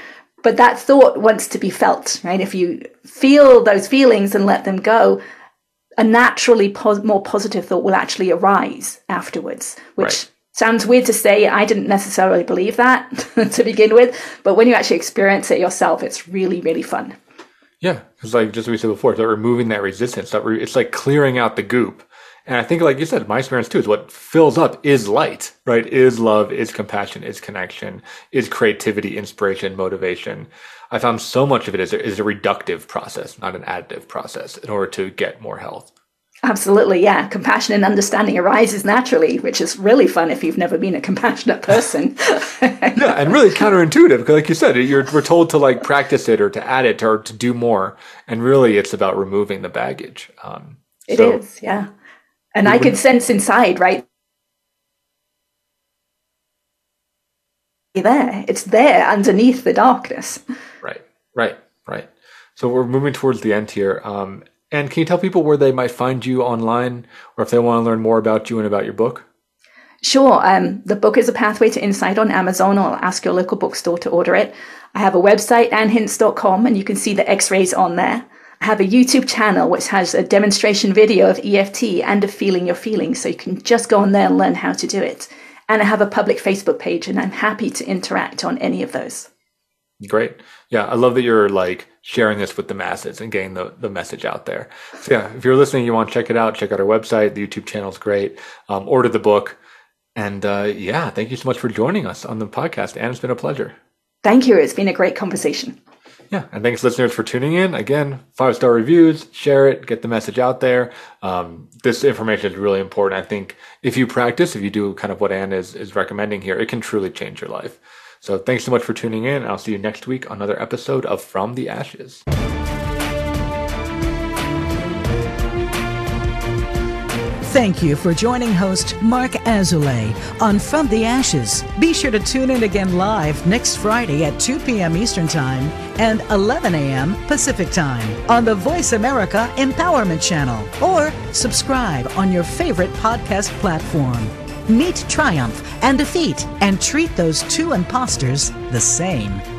But that thought wants to be felt, right? If you feel those feelings and let them go, a naturally pos- more positive thought will actually arise afterwards, which right. sounds weird to say. I didn't necessarily believe that to begin with, but when you actually experience it yourself, it's really, really fun. Yeah, because like just we said before, it's removing that resistance. It's like clearing out the goop. And I think, like you said, my experience too is what fills up is light, right? Is love, is compassion, is connection, is creativity, inspiration, motivation. I found so much of it is a, is a reductive process, not an additive process, in order to get more health. Absolutely, yeah. Compassion and understanding arises naturally, which is really fun if you've never been a compassionate person. yeah, and really counterintuitive because, like you said, you're, we're told to like practice it or to add it or to do more, and really, it's about removing the baggage. Um, it so, is, yeah. And I could sense inside, right? There, it's there underneath the darkness. Right, right, right. So we're moving towards the end here. Um, and can you tell people where they might find you online or if they want to learn more about you and about your book? Sure. Um, the book is A Pathway to Insight on Amazon, or ask your local bookstore to order it. I have a website, annhince.com, and you can see the x rays on there. I have a YouTube channel which has a demonstration video of EFT and of feeling your feelings, so you can just go on there and learn how to do it. And I have a public Facebook page, and I'm happy to interact on any of those. Great. Yeah, I love that you're like sharing this with the masses and getting the, the message out there. So yeah, if you're listening, you want to check it out, check out our website. The YouTube channel is great. Um, order the book. And uh, yeah, thank you so much for joining us on the podcast. And it's been a pleasure. Thank you. It's been a great conversation. Yeah, and thanks listeners for tuning in. Again, five star reviews, share it, get the message out there. Um, this information is really important. I think if you practice, if you do kind of what Ann is is recommending here, it can truly change your life. So thanks so much for tuning in. I'll see you next week on another episode of From the Ashes. Thank you for joining host Marc Azoulay on From the Ashes. Be sure to tune in again live next Friday at 2 p.m. Eastern Time and 11 a.m. Pacific Time on the Voice America Empowerment Channel or subscribe on your favorite podcast platform. Meet triumph and defeat and treat those two imposters the same.